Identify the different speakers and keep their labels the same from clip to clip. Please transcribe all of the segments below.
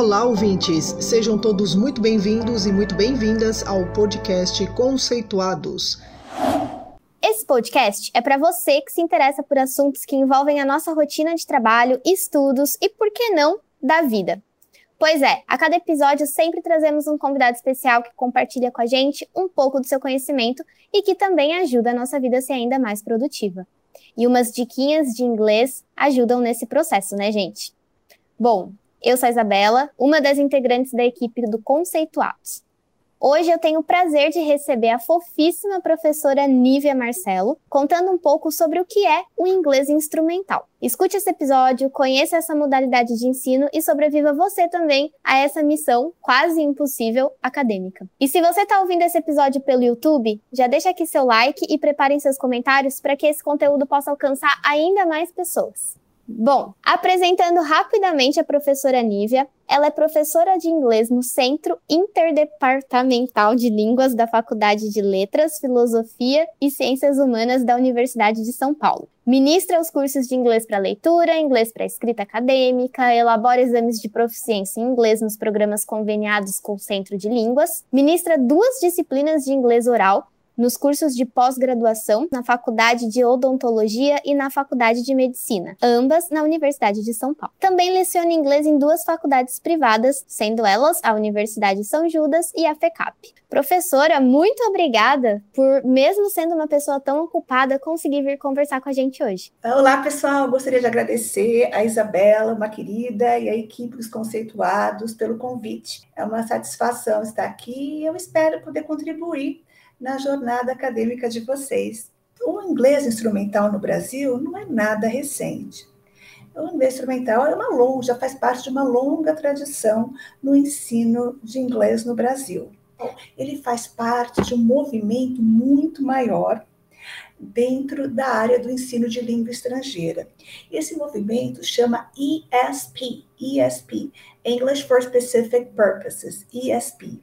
Speaker 1: Olá, ouvintes! Sejam todos muito bem-vindos e muito bem-vindas ao podcast Conceituados.
Speaker 2: Esse podcast é para você que se interessa por assuntos que envolvem a nossa rotina de trabalho, estudos e, por que não, da vida. Pois é, a cada episódio sempre trazemos um convidado especial que compartilha com a gente um pouco do seu conhecimento e que também ajuda a nossa vida a ser ainda mais produtiva. E umas diquinhas de inglês ajudam nesse processo, né, gente? Bom, eu sou a Isabela, uma das integrantes da equipe do Conceituados. Hoje eu tenho o prazer de receber a fofíssima professora Nívia Marcelo, contando um pouco sobre o que é o inglês instrumental. Escute esse episódio, conheça essa modalidade de ensino e sobreviva você também a essa missão quase impossível acadêmica. E se você está ouvindo esse episódio pelo YouTube, já deixa aqui seu like e preparem seus comentários para que esse conteúdo possa alcançar ainda mais pessoas. Bom, apresentando rapidamente a professora Nívia, ela é professora de inglês no Centro Interdepartamental de Línguas da Faculdade de Letras, Filosofia e Ciências Humanas da Universidade de São Paulo. Ministra os cursos de inglês para leitura, inglês para escrita acadêmica, elabora exames de proficiência em inglês nos programas conveniados com o Centro de Línguas, ministra duas disciplinas de inglês oral nos cursos de pós-graduação na Faculdade de Odontologia e na Faculdade de Medicina, ambas na Universidade de São Paulo. Também leciona inglês em duas faculdades privadas, sendo elas a Universidade São Judas e a FECAP. Professora, muito obrigada por, mesmo sendo uma pessoa tão ocupada, conseguir vir conversar com a gente hoje.
Speaker 3: Olá, pessoal. Gostaria de agradecer a Isabela, uma querida, e a equipe dos conceituados pelo convite. É uma satisfação estar aqui e eu espero poder contribuir na jornada acadêmica de vocês. O inglês instrumental no Brasil não é nada recente. O inglês instrumental é uma longa, já faz parte de uma longa tradição no ensino de inglês no Brasil. Ele faz parte de um movimento muito maior dentro da área do ensino de língua estrangeira. Esse movimento chama ESP, ESP, English for Specific Purposes, ESP.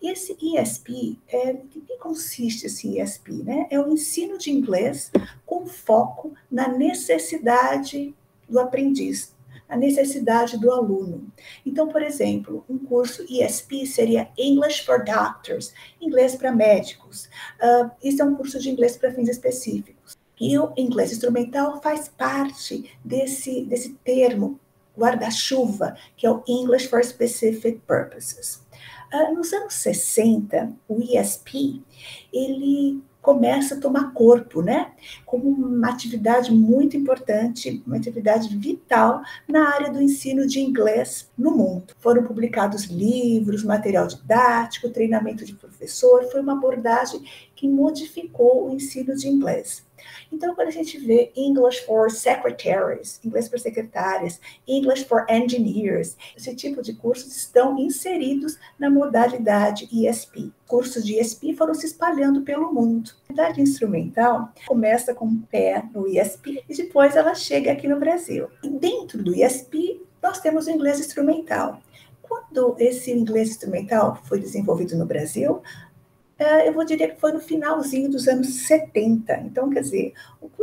Speaker 3: E esse ESP, é, em que consiste esse ESP? Né? É o ensino de inglês com foco na necessidade do aprendiz, a necessidade do aluno. Então, por exemplo, um curso ESP seria English for Doctors, inglês para médicos. Uh, isso é um curso de inglês para fins específicos. E o inglês instrumental faz parte desse, desse termo guarda-chuva, que é o English for Specific Purposes. Uh, nos anos 60, o ESP, ele começa a tomar corpo, né? Como uma atividade muito importante, uma atividade vital na área do ensino de inglês no mundo. Foram publicados livros, material didático, treinamento de professor, foi uma abordagem que modificou o ensino de inglês. Então, quando a gente vê English for Secretaries, inglês para secretárias, English for Engineers, esse tipo de cursos estão inseridos na modalidade ESP. Cursos de ESP foram se espalhando pelo mundo. A modalidade instrumental começa com o pé no ESP e depois ela chega aqui no Brasil. E dentro do ESP, nós temos o inglês instrumental. Quando esse inglês instrumental foi desenvolvido no Brasil, eu vou dizer que foi no finalzinho dos anos 70. Então, quer dizer,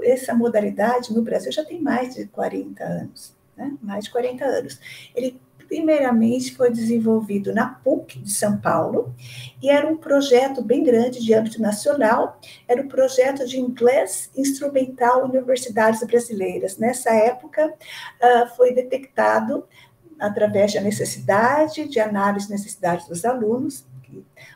Speaker 3: essa modalidade no Brasil já tem mais de 40 anos, né? mais de 40 anos. Ele, primeiramente, foi desenvolvido na PUC de São Paulo e era um projeto bem grande de âmbito nacional, era o um projeto de inglês instrumental universidades brasileiras. Nessa época, uh, foi detectado, através da necessidade de análise de necessidades dos alunos,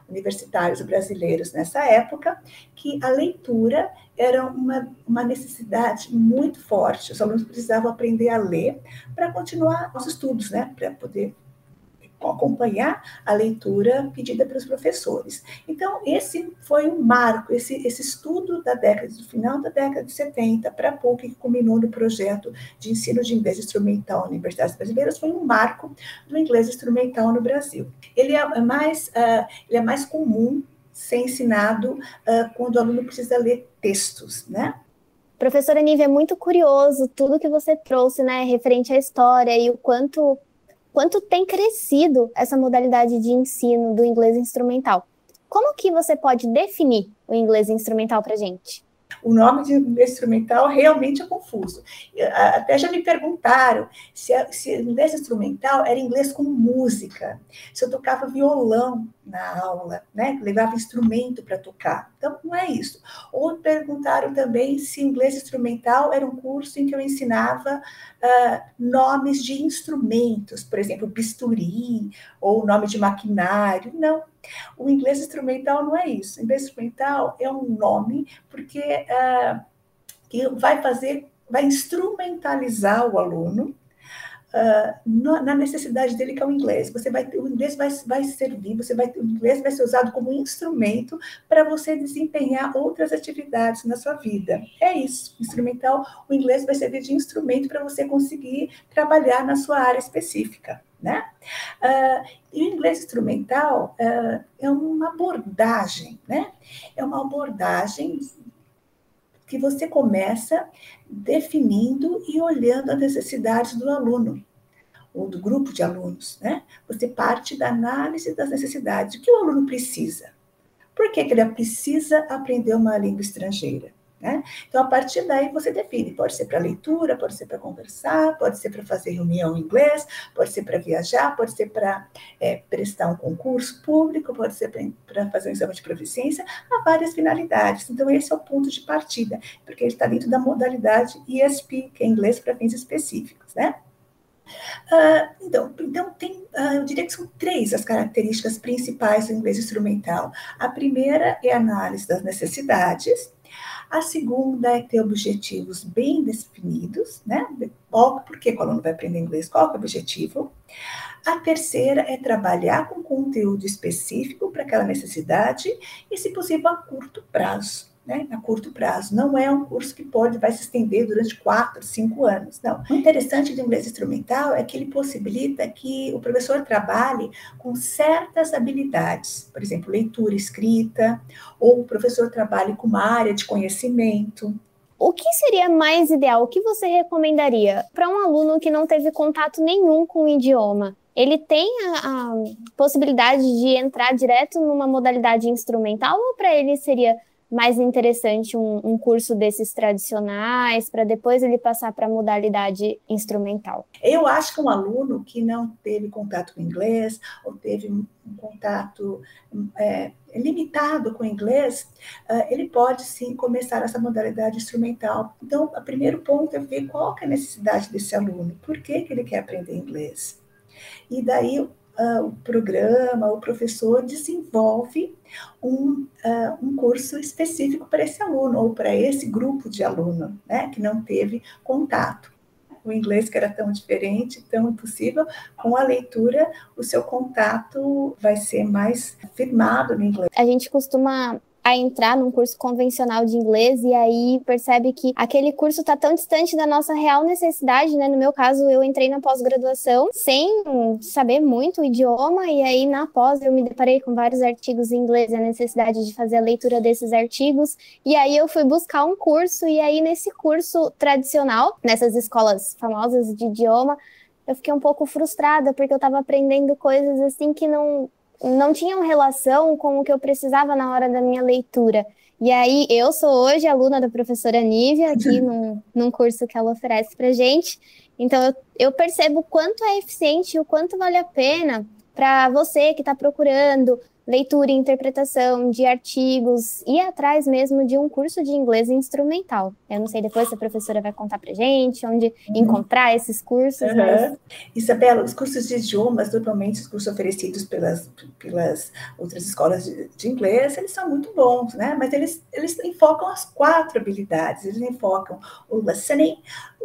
Speaker 3: universitários brasileiros nessa época, que a leitura era uma, uma necessidade muito forte. Os alunos precisavam aprender a ler para continuar os estudos, né? Para poder acompanhar a leitura pedida pelos professores. Então, esse foi um marco, esse, esse estudo da década, do final da década de 70 para a PUC, que culminou no projeto de ensino de inglês instrumental em universidades brasileiras, foi um marco do inglês instrumental no Brasil. Ele é mais, uh, ele é mais comum ser ensinado uh, quando o aluno precisa ler textos, né?
Speaker 2: Professora Nívia, é muito curioso tudo que você trouxe, né, referente à história e o quanto quanto tem crescido essa modalidade de ensino do inglês instrumental. Como que você pode definir o inglês instrumental para gente?
Speaker 3: O nome de instrumental realmente é confuso. Até já me perguntaram se, se inglês instrumental era inglês como música, se eu tocava violão na aula, né? levava instrumento para tocar. Então, não é isso. Ou perguntaram também se inglês instrumental era um curso em que eu ensinava uh, nomes de instrumentos, por exemplo, bisturi ou nome de maquinário. Não. O inglês instrumental não é isso. O inglês instrumental é um nome porque uh, que vai fazer, vai instrumentalizar o aluno uh, na necessidade dele que é o inglês. Você vai o inglês vai, vai servir, você vai o inglês vai ser usado como instrumento para você desempenhar outras atividades na sua vida. É isso, instrumental. O inglês vai servir de instrumento para você conseguir trabalhar na sua área específica. Né? Uh, e o inglês instrumental uh, é uma abordagem, né? É uma abordagem que você começa definindo e olhando as necessidades do aluno ou do grupo de alunos, né? Você parte da análise das necessidades. O que o aluno precisa? Por que, que ele precisa aprender uma língua estrangeira? Né? Então, a partir daí, você define: pode ser para leitura, pode ser para conversar, pode ser para fazer reunião em inglês, pode ser para viajar, pode ser para é, prestar um concurso público, pode ser para fazer um exame de proficiência, há várias finalidades. Então, esse é o ponto de partida, porque ele está dentro da modalidade ESP, que é inglês para fins específicos. Né? Uh, então, então tem, uh, eu diria que são três as características principais do inglês instrumental. A primeira é a análise das necessidades, a segunda é ter objetivos bem definidos, né? Qual, por que o aluno vai aprender inglês? Qual é o objetivo? A terceira é trabalhar com conteúdo específico para aquela necessidade e, se possível, a curto prazo né, a curto prazo. Não é um curso que pode vai se estender durante quatro, cinco anos. Não. O interessante do inglês instrumental é que ele possibilita que o professor trabalhe com certas habilidades, por exemplo, leitura, escrita, ou o professor trabalhe com uma área de conhecimento.
Speaker 2: O que seria mais ideal? O que você recomendaria para um aluno que não teve contato nenhum com o idioma? Ele tem a, a possibilidade de entrar direto numa modalidade instrumental ou para ele seria mais interessante um, um curso desses tradicionais para depois ele passar para a modalidade instrumental?
Speaker 3: Eu acho que um aluno que não teve contato com inglês ou teve um contato é, limitado com inglês, uh, ele pode sim começar essa modalidade instrumental. Então, o primeiro ponto é ver qual é a necessidade desse aluno, por que, que ele quer aprender inglês. E daí uh, o programa, o professor desenvolve um, uh, um curso específico para esse aluno ou para esse grupo de aluno, né, que não teve contato. O inglês que era tão diferente, tão impossível, com a leitura, o seu contato vai ser mais firmado no inglês.
Speaker 2: A gente costuma a entrar num curso convencional de inglês e aí percebe que aquele curso está tão distante da nossa real necessidade, né? No meu caso, eu entrei na pós-graduação sem saber muito o idioma e aí na pós eu me deparei com vários artigos em inglês a necessidade de fazer a leitura desses artigos e aí eu fui buscar um curso e aí nesse curso tradicional, nessas escolas famosas de idioma, eu fiquei um pouco frustrada porque eu estava aprendendo coisas assim que não não tinham relação com o que eu precisava na hora da minha leitura. E aí, eu sou hoje aluna da professora Nívia, aqui num, num curso que ela oferece para gente. Então, eu, eu percebo o quanto é eficiente e o quanto vale a pena para você que está procurando leitura e interpretação de artigos e atrás mesmo de um curso de inglês instrumental. Eu não sei depois se a professora vai contar para gente onde uhum. encontrar esses cursos. Uhum. Mas...
Speaker 3: Isabela, os cursos de idiomas, normalmente os cursos oferecidos pelas, pelas outras escolas de, de inglês, eles são muito bons, né? Mas eles, eles enfocam as quatro habilidades. Eles enfocam o listening,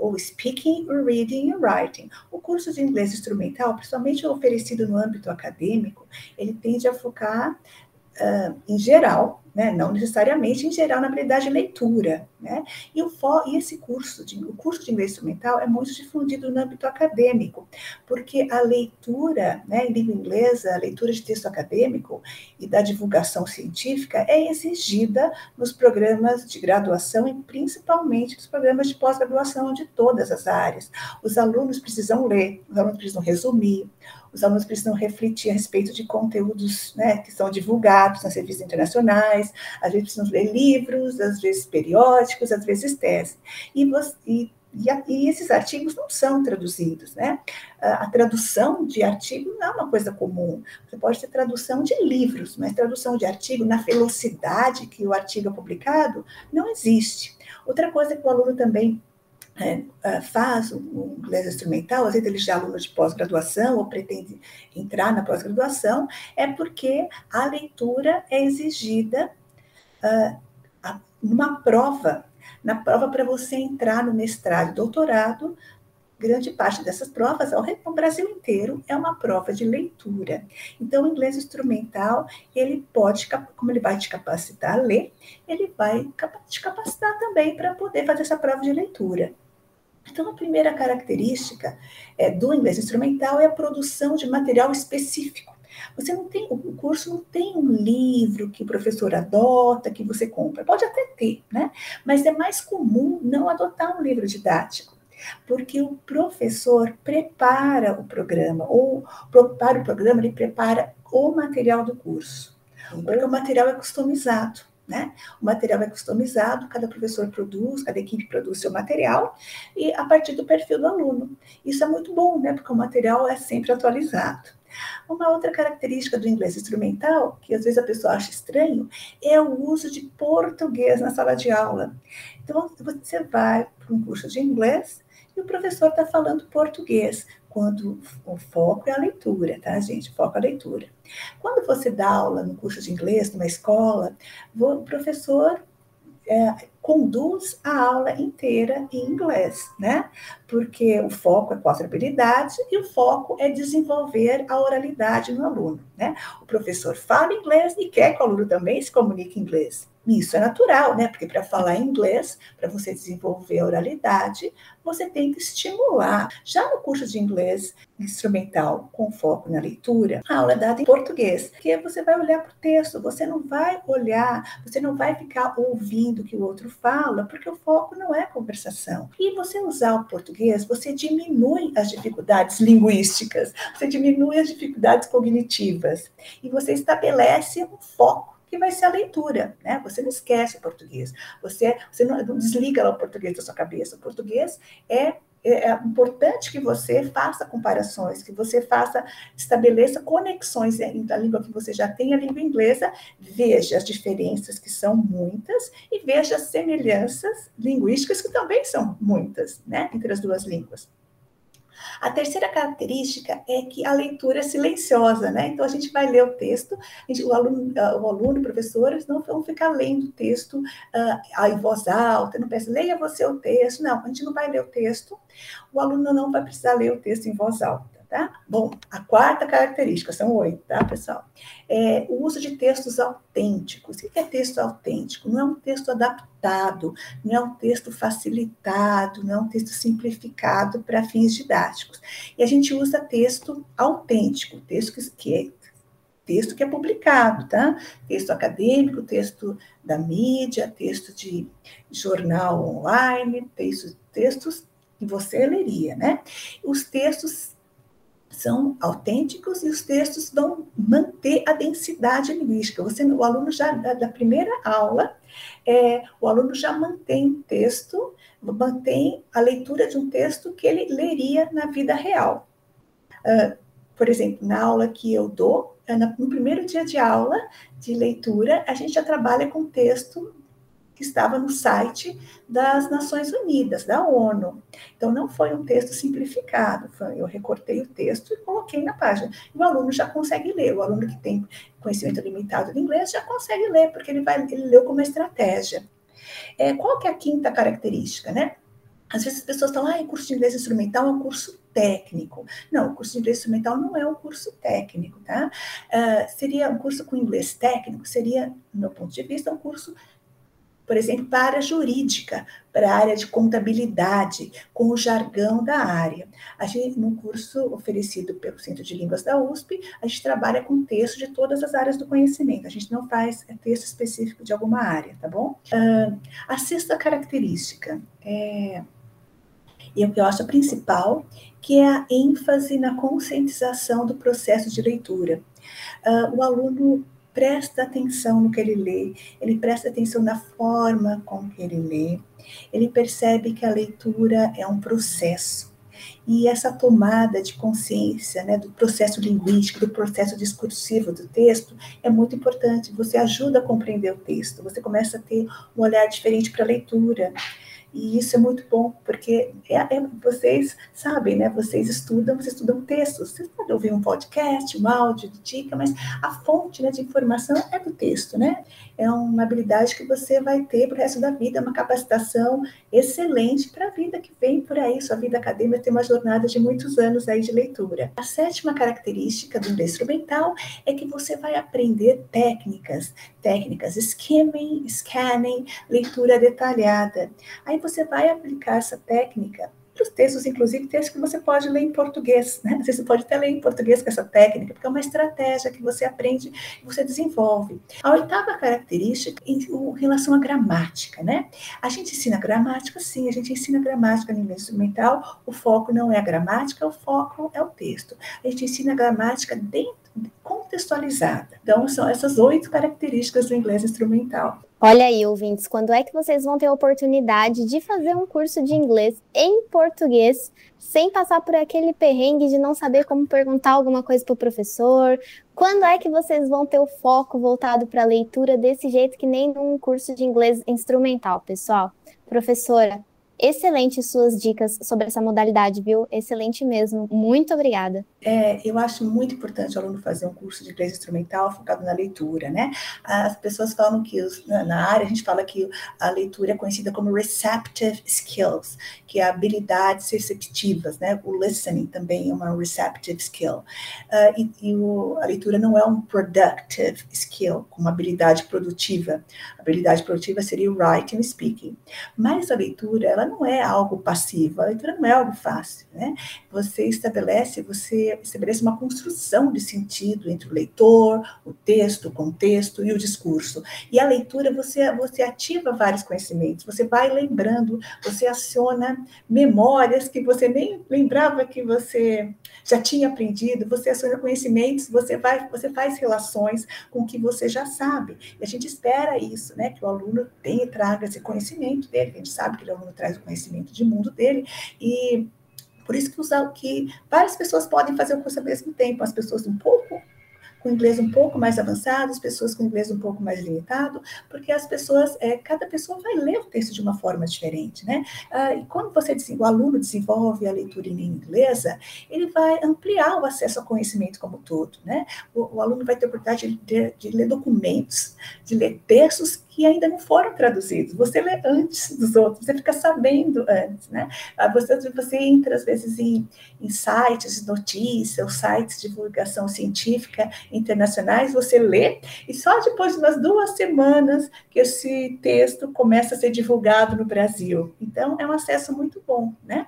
Speaker 3: o speaking, reading e writing. O curso de inglês instrumental, principalmente oferecido no âmbito acadêmico, ele tende a focar uh, em geral né? não necessariamente em geral na habilidade de leitura. Né? E, o, e esse curso, de, o curso de inglês instrumental é muito difundido no âmbito acadêmico, porque a leitura né, em língua inglesa, a leitura de texto acadêmico e da divulgação científica é exigida nos programas de graduação e principalmente nos programas de pós-graduação de todas as áreas. Os alunos precisam ler, os alunos precisam resumir, os alunos precisam refletir a respeito de conteúdos né, que são divulgados nas revistas internacionais, às vezes precisam ler livros, às vezes periódicos, às vezes tese. E, você, e e, esses artigos não são traduzidos, né? A, a, tradução de artigo não é uma coisa comum. Você pode ter tradução de livros, mas tradução de artigo na velocidade que o artigo é publicado não existe. Outra coisa que o aluno também é, é faz o inglês instrumental, às vezes ele já é aluno de pós-graduação ou pretende entrar na pós-graduação, é porque a leitura é exigida uh, numa prova na prova para você entrar no mestrado e doutorado, grande parte dessas provas, ao Brasil inteiro, é uma prova de leitura. Então, o inglês instrumental, ele pode, como ele vai te capacitar a ler, ele vai te capacitar também para poder fazer essa prova de leitura. Então, a primeira característica é, do inglês instrumental é a produção de material específico. Você não tem, o curso não tem um livro que o professor adota, que você compra. Pode até ter, né? Mas é mais comum não adotar um livro didático porque o professor prepara o programa, ou para o programa, ele prepara o material do curso, porque o material é customizado. Né? O material é customizado, cada professor produz, cada equipe produz seu material, e a partir do perfil do aluno. Isso é muito bom, né? porque o material é sempre atualizado. Uma outra característica do inglês instrumental, que às vezes a pessoa acha estranho, é o uso de português na sala de aula. Então, você vai para um curso de inglês e o professor está falando português, quando o foco é a leitura, tá, gente? O foco é a leitura. Quando você dá aula no curso de inglês, numa escola, o professor é, conduz a aula inteira em inglês, né? Porque o foco é quatro-habilidade e o foco é desenvolver a oralidade no aluno, né? O professor fala inglês e quer que o aluno também se comunique em inglês. Isso é natural, né? Porque para falar inglês, para você desenvolver a oralidade, você tem que estimular. Já no curso de inglês instrumental com foco na leitura, a aula é dada em português, que você vai olhar para o texto, você não vai olhar, você não vai ficar ouvindo o que o outro fala, porque o foco não é conversação. E você usar o português, você diminui as dificuldades linguísticas, você diminui as dificuldades cognitivas e você estabelece um foco que vai ser a leitura, né? Você não esquece o português, você, você não, não desliga o português da sua cabeça. O português é é, é importante que você faça comparações, que você faça, estabeleça conexões entre a língua que você já tem, a língua inglesa, veja as diferenças, que são muitas, e veja as semelhanças linguísticas, que também são muitas, né, entre as duas línguas. A terceira característica é que a leitura é silenciosa, né? Então a gente vai ler o texto, gente, o aluno, ah, o aluno, professores não vão ficar lendo o texto uh, em voz alta, não pensa, leia você o texto. Não, a gente não vai ler o texto, o aluno não vai precisar ler o texto em voz alta. Tá? Bom, a quarta característica, são oito, tá, pessoal? É o uso de textos autênticos. O que é texto autêntico? Não é um texto adaptado, não é um texto facilitado, não é um texto simplificado para fins didáticos. E a gente usa texto autêntico, texto que, que é texto que é publicado, tá? Texto acadêmico, texto da mídia, texto de jornal online, textos, textos que você leria, né? Os textos são autênticos e os textos vão manter a densidade linguística. Você, o aluno já da, da primeira aula, é, o aluno já mantém o texto, mantém a leitura de um texto que ele leria na vida real. Uh, por exemplo, na aula que eu dou, no primeiro dia de aula de leitura, a gente já trabalha com texto que estava no site das Nações Unidas, da ONU. Então, não foi um texto simplificado, eu recortei o texto e coloquei na página. E o aluno já consegue ler, o aluno que tem conhecimento limitado de inglês já consegue ler, porque ele, vai, ele leu como estratégia. É, qual que é a quinta característica, né? Às vezes as pessoas falam, ah, o curso de inglês instrumental é um curso técnico. Não, o curso de inglês instrumental não é um curso técnico, tá? Uh, seria um curso com inglês técnico, seria, no meu ponto de vista, um curso por exemplo, para a área jurídica, para a área de contabilidade, com o jargão da área. A gente, no curso oferecido pelo Centro de Línguas da USP, a gente trabalha com texto de todas as áreas do conhecimento, a gente não faz é, texto específico de alguma área, tá bom? Uh, a sexta característica é e o que eu acho principal, que é a ênfase na conscientização do processo de leitura. Uh, o aluno presta atenção no que ele lê, ele presta atenção na forma com que ele lê, ele percebe que a leitura é um processo. E essa tomada de consciência né, do processo linguístico, do processo discursivo do texto, é muito importante. Você ajuda a compreender o texto, você começa a ter um olhar diferente para a leitura. E isso é muito bom, porque é, é, vocês sabem, né? Vocês estudam, vocês estudam textos. Vocês podem ouvir um podcast, um áudio de dica, mas a fonte né, de informação é do texto, né? É uma habilidade que você vai ter para o resto da vida, uma capacitação excelente para a vida que vem por aí. Sua vida acadêmica tem uma jornada de muitos anos aí de leitura. A sétima característica do instrumental é que você vai aprender técnicas, técnicas skimming, scanning, leitura detalhada. Aí você vai aplicar essa técnica os textos, inclusive textos que você pode ler em português, né? Você pode até ler em português com essa técnica, porque é uma estratégia que você aprende e você desenvolve. A oitava característica em relação à gramática, né? A gente ensina gramática, sim, a gente ensina gramática no inglês instrumental, o foco não é a gramática, o foco é o texto. A gente ensina gramática dentro contextualizada. Então, são essas oito características do inglês instrumental.
Speaker 2: Olha aí, ouvintes, quando é que vocês vão ter a oportunidade de fazer um curso de inglês em português, sem passar por aquele perrengue de não saber como perguntar alguma coisa para o professor? Quando é que vocês vão ter o foco voltado para a leitura desse jeito que nem num curso de inglês instrumental, pessoal? Professora, Excelente suas dicas sobre essa modalidade, viu? Excelente mesmo. Muito obrigada.
Speaker 3: É, eu acho muito importante o aluno fazer um curso de inglês instrumental focado na leitura, né? As pessoas falam que os, na, área a gente fala que a leitura é conhecida como receptive skills, que é habilidades receptivas, né? O listening também é uma receptive skill. Uh, e, e o, a leitura não é um productive skill, como habilidade produtiva. A habilidade produtiva seria o writing e speaking. Mas a leitura, ela não é algo passivo, a leitura não é algo fácil, né? Você estabelece, você estabelece uma construção de sentido entre o leitor, o texto, o contexto e o discurso. E a leitura, você, você ativa vários conhecimentos, você vai lembrando, você aciona memórias que você nem lembrava que você já tinha aprendido, você aciona conhecimentos, você vai, você faz relações com o que você já sabe. E a gente espera isso, né? Que o aluno tenha e traga esse conhecimento dele, a gente sabe que o aluno traz o conhecimento de mundo dele, e por isso que, usar, que várias pessoas podem fazer o curso ao mesmo tempo, as pessoas um pouco com inglês um pouco mais avançado, as pessoas com inglês um pouco mais limitado, porque as pessoas, é, cada pessoa vai ler o texto de uma forma diferente, né? Ah, e quando você, o aluno desenvolve a leitura em inglesa, ele vai ampliar o acesso ao conhecimento como todo, né? O, o aluno vai ter a oportunidade de, de, de ler documentos, de ler textos que ainda não foram traduzidos. Você lê antes dos outros, você fica sabendo antes, né? Ah, você, você entra, às vezes, em, em sites de notícia, ou sites de divulgação científica internacionais, você lê, e só depois de umas duas semanas que esse texto começa a ser divulgado no Brasil. Então, é um acesso muito bom, né?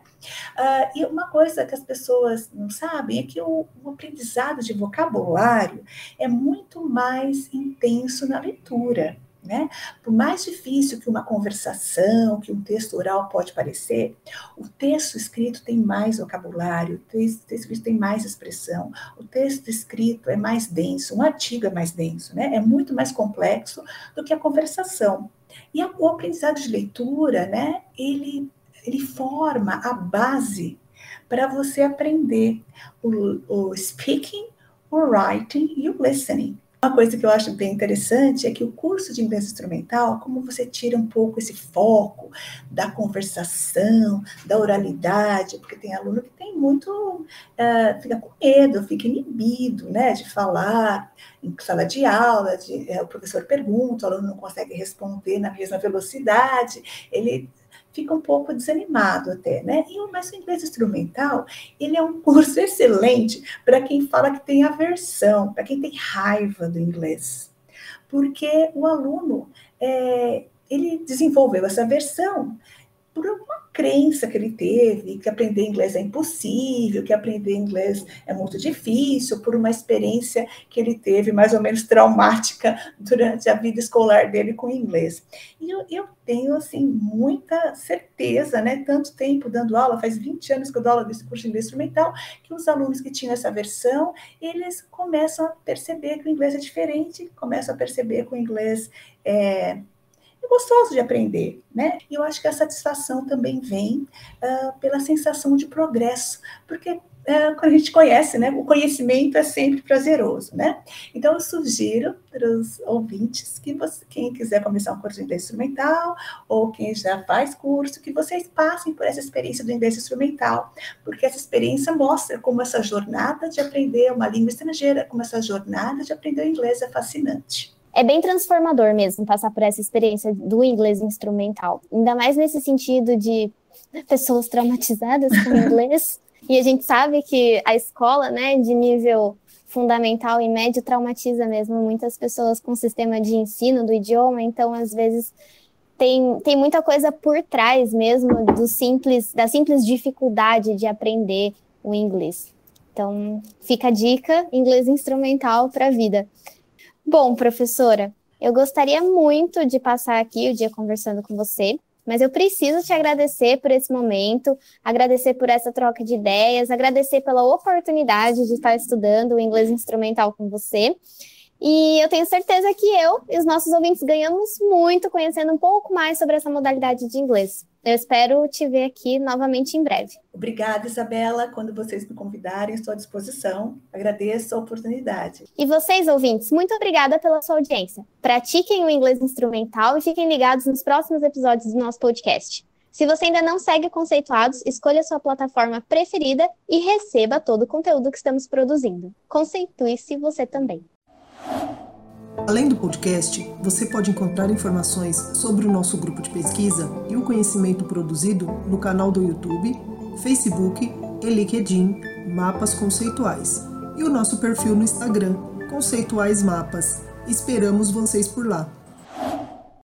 Speaker 3: Ah, e uma coisa que as pessoas não sabem é que o, o aprendizado de vocabulário é muito mais intenso na leitura. Né? Por mais difícil que uma conversação, que um texto oral pode parecer, o texto escrito tem mais vocabulário, o texto, escrito tem mais expressão, o texto escrito é mais denso, um artigo é mais denso, né? é muito mais complexo do que a conversação. E a, o aprendizado de leitura, né, ele, ele forma a base para você aprender o, o speaking, o writing e o listening. Uma coisa que eu acho bem interessante é que o curso de inglês instrumental, como você tira um pouco esse foco da conversação, da oralidade, porque tem aluno que tem muito, uh, fica com medo, fica inibido, né, de falar em sala de aula, de, uh, o professor pergunta, o aluno não consegue responder na mesma velocidade, ele fica um pouco desanimado até, né? E o mais inglês instrumental, ele é um curso excelente para quem fala que tem aversão, para quem tem raiva do inglês. Porque o aluno, é, ele desenvolveu essa aversão por uma crença que ele teve, que aprender inglês é impossível, que aprender inglês é muito difícil, por uma experiência que ele teve mais ou menos traumática durante a vida escolar dele com inglês. E eu, eu tenho, assim, muita certeza, né, tanto tempo dando aula, faz 20 anos que eu dou aula desse curso de inglês instrumental, que os alunos que tinham essa versão, eles começam a perceber que o inglês é diferente, começam a perceber que o inglês é é gostoso de aprender, né? E eu acho que a satisfação também vem uh, pela sensação de progresso, porque uh, quando a gente conhece, né? O conhecimento é sempre prazeroso, né? Então, eu sugiro para os ouvintes que você, quem quiser começar um curso de inglês instrumental, ou quem já faz curso, que vocês passem por essa experiência do inglês instrumental, porque essa experiência mostra como essa jornada de aprender uma língua estrangeira, como essa jornada de aprender o inglês é fascinante
Speaker 2: é bem transformador mesmo passar por essa experiência do inglês instrumental. Ainda mais nesse sentido de pessoas traumatizadas com inglês. e a gente sabe que a escola, né, de nível fundamental e médio traumatiza mesmo muitas pessoas com o sistema de ensino do idioma, então às vezes tem, tem muita coisa por trás mesmo do simples da simples dificuldade de aprender o inglês. Então, fica a dica, inglês instrumental para a vida. Bom, professora, eu gostaria muito de passar aqui o dia conversando com você, mas eu preciso te agradecer por esse momento, agradecer por essa troca de ideias, agradecer pela oportunidade de estar estudando o inglês instrumental com você. E eu tenho certeza que eu e os nossos ouvintes ganhamos muito conhecendo um pouco mais sobre essa modalidade de inglês. Eu espero te ver aqui novamente em breve.
Speaker 3: Obrigada, Isabela. Quando vocês me convidarem, estou à disposição. Agradeço a oportunidade.
Speaker 2: E vocês, ouvintes, muito obrigada pela sua audiência. Pratiquem o inglês instrumental e fiquem ligados nos próximos episódios do nosso podcast. Se você ainda não segue Conceituados, escolha sua plataforma preferida e receba todo o conteúdo que estamos produzindo. Conceitue-se você também.
Speaker 1: Além do podcast, você pode encontrar informações sobre o nosso grupo de pesquisa e o conhecimento produzido no canal do YouTube, Facebook e LinkedIn Mapas Conceituais e o nosso perfil no Instagram Conceituais Mapas. Esperamos vocês por lá.